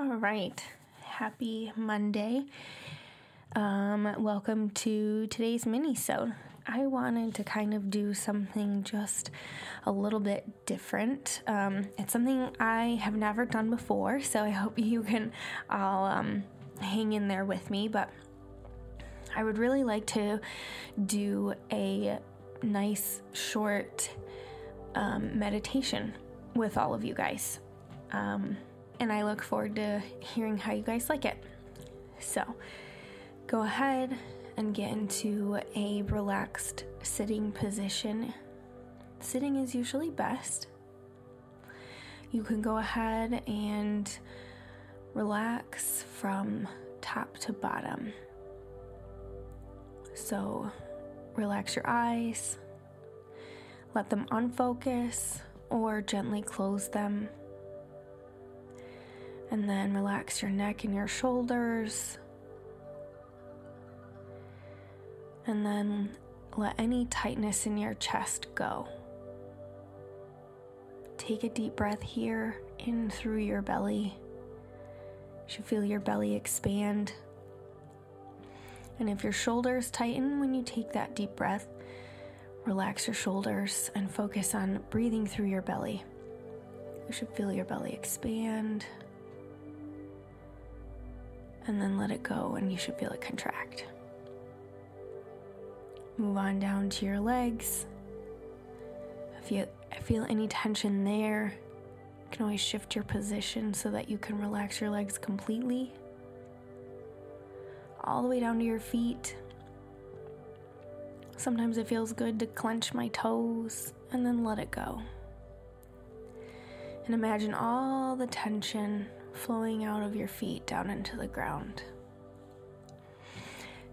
All right. Happy Monday. Um, welcome to today's mini-sode. I wanted to kind of do something just a little bit different. Um, it's something I have never done before, so I hope you can all um, hang in there with me. But I would really like to do a nice short um, meditation with all of you guys. Um, and I look forward to hearing how you guys like it. So go ahead and get into a relaxed sitting position. Sitting is usually best. You can go ahead and relax from top to bottom. So relax your eyes, let them unfocus, or gently close them and then relax your neck and your shoulders. And then let any tightness in your chest go. Take a deep breath here in through your belly. You should feel your belly expand. And if your shoulders tighten when you take that deep breath, relax your shoulders and focus on breathing through your belly. You should feel your belly expand and then let it go, and you should feel it contract. Move on down to your legs. If you feel any tension there, you can always shift your position so that you can relax your legs completely. All the way down to your feet. Sometimes it feels good to clench my toes and then let it go. And imagine all the tension flowing out of your feet down into the ground.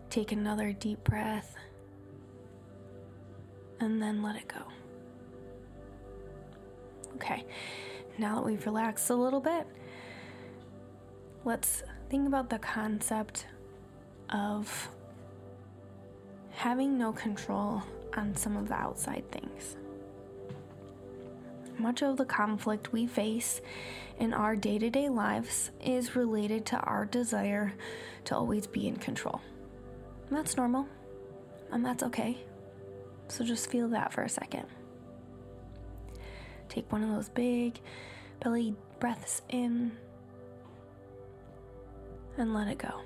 Take another deep breath and then let it go. Okay, now that we've relaxed a little bit, let's think about the concept of having no control on some of the outside things. Much of the conflict we face in our day to day lives is related to our desire to always be in control. And that's normal, and that's okay. So just feel that for a second. Take one of those big belly breaths in and let it go.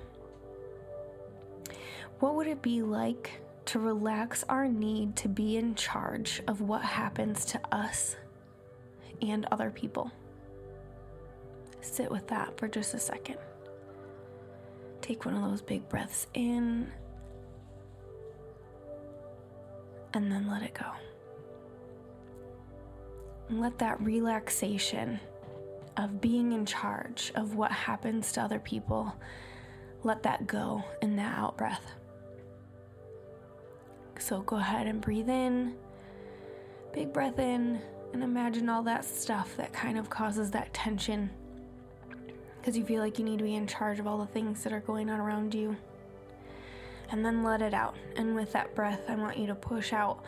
What would it be like to relax our need to be in charge of what happens to us and other people. Sit with that for just a second. Take one of those big breaths in and then let it go. And let that relaxation of being in charge of what happens to other people, let that go in that out breath. So go ahead and breathe in, big breath in and imagine all that stuff that kind of causes that tension because you feel like you need to be in charge of all the things that are going on around you. And then let it out. And with that breath, I want you to push out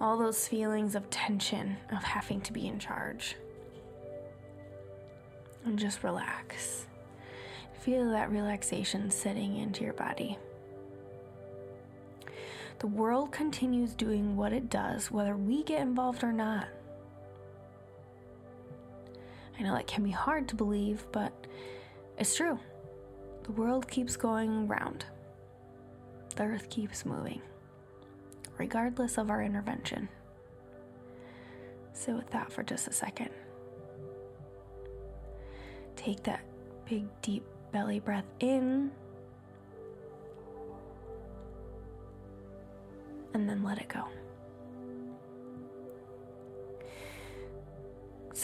all those feelings of tension, of having to be in charge. And just relax. Feel that relaxation setting into your body. The world continues doing what it does, whether we get involved or not. I know that can be hard to believe, but it's true. The world keeps going round, the earth keeps moving, regardless of our intervention. Sit with that for just a second. Take that big, deep belly breath in. And then let it go.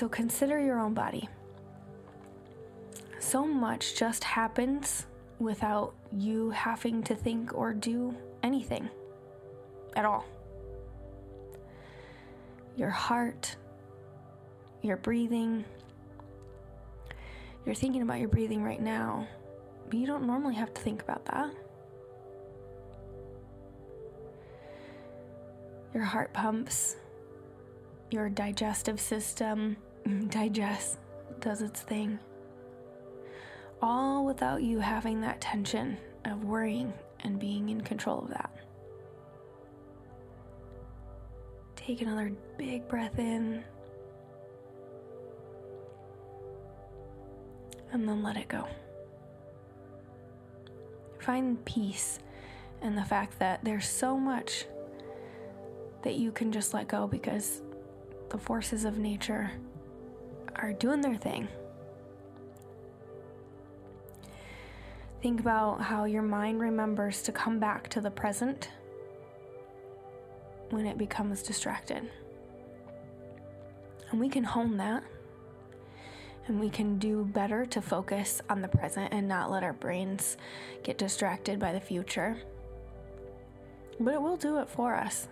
So consider your own body. So much just happens without you having to think or do anything at all. Your heart, your breathing. You're thinking about your breathing right now, but you don't normally have to think about that. Your heart pumps, your digestive system digests, does its thing. all without you having that tension of worrying and being in control of that. Take another big breath in. And then let it go. Find peace in the fact that there's so much that you can just let go because the forces of nature are doing their thing. Think about how your mind remembers to come back to the present when it becomes distracted. And we can hone that. And we can do better to focus on the present and not let our brains get distracted by the future. But it will do it for us.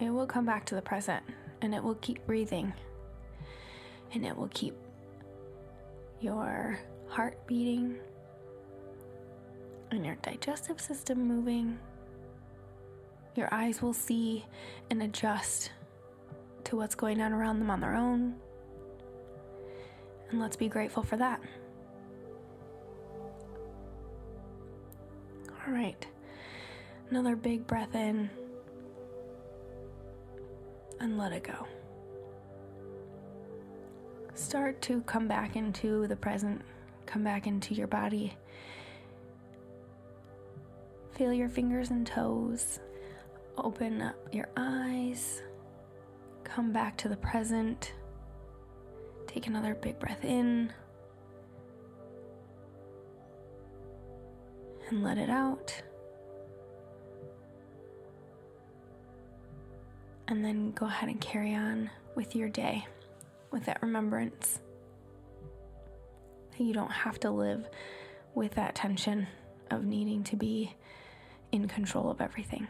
It will come back to the present and it will keep breathing. And it will keep your heart beating and your digestive system moving your eyes will see and adjust to what's going on around them on their own. And let's be grateful for that. All right. Another big breath in and let it go. Start to come back into the present, come back into your body. Feel your fingers and toes. Open up your eyes. Come back to the present. Take another big breath in. And let it out. And then go ahead and carry on with your day with that remembrance you don't have to live with that tension of needing to be in control of everything.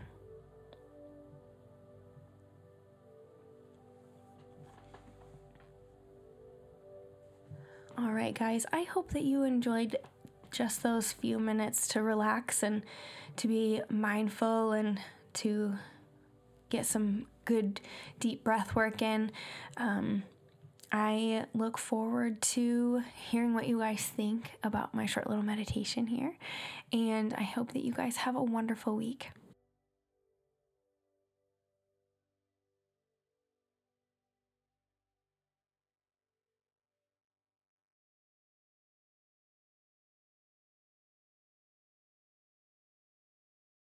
All right, guys, I hope that you enjoyed just those few minutes to relax and to be mindful and to get some good deep breath work in. Um, I look forward to hearing what you guys think about my short little meditation here, and I hope that you guys have a wonderful week.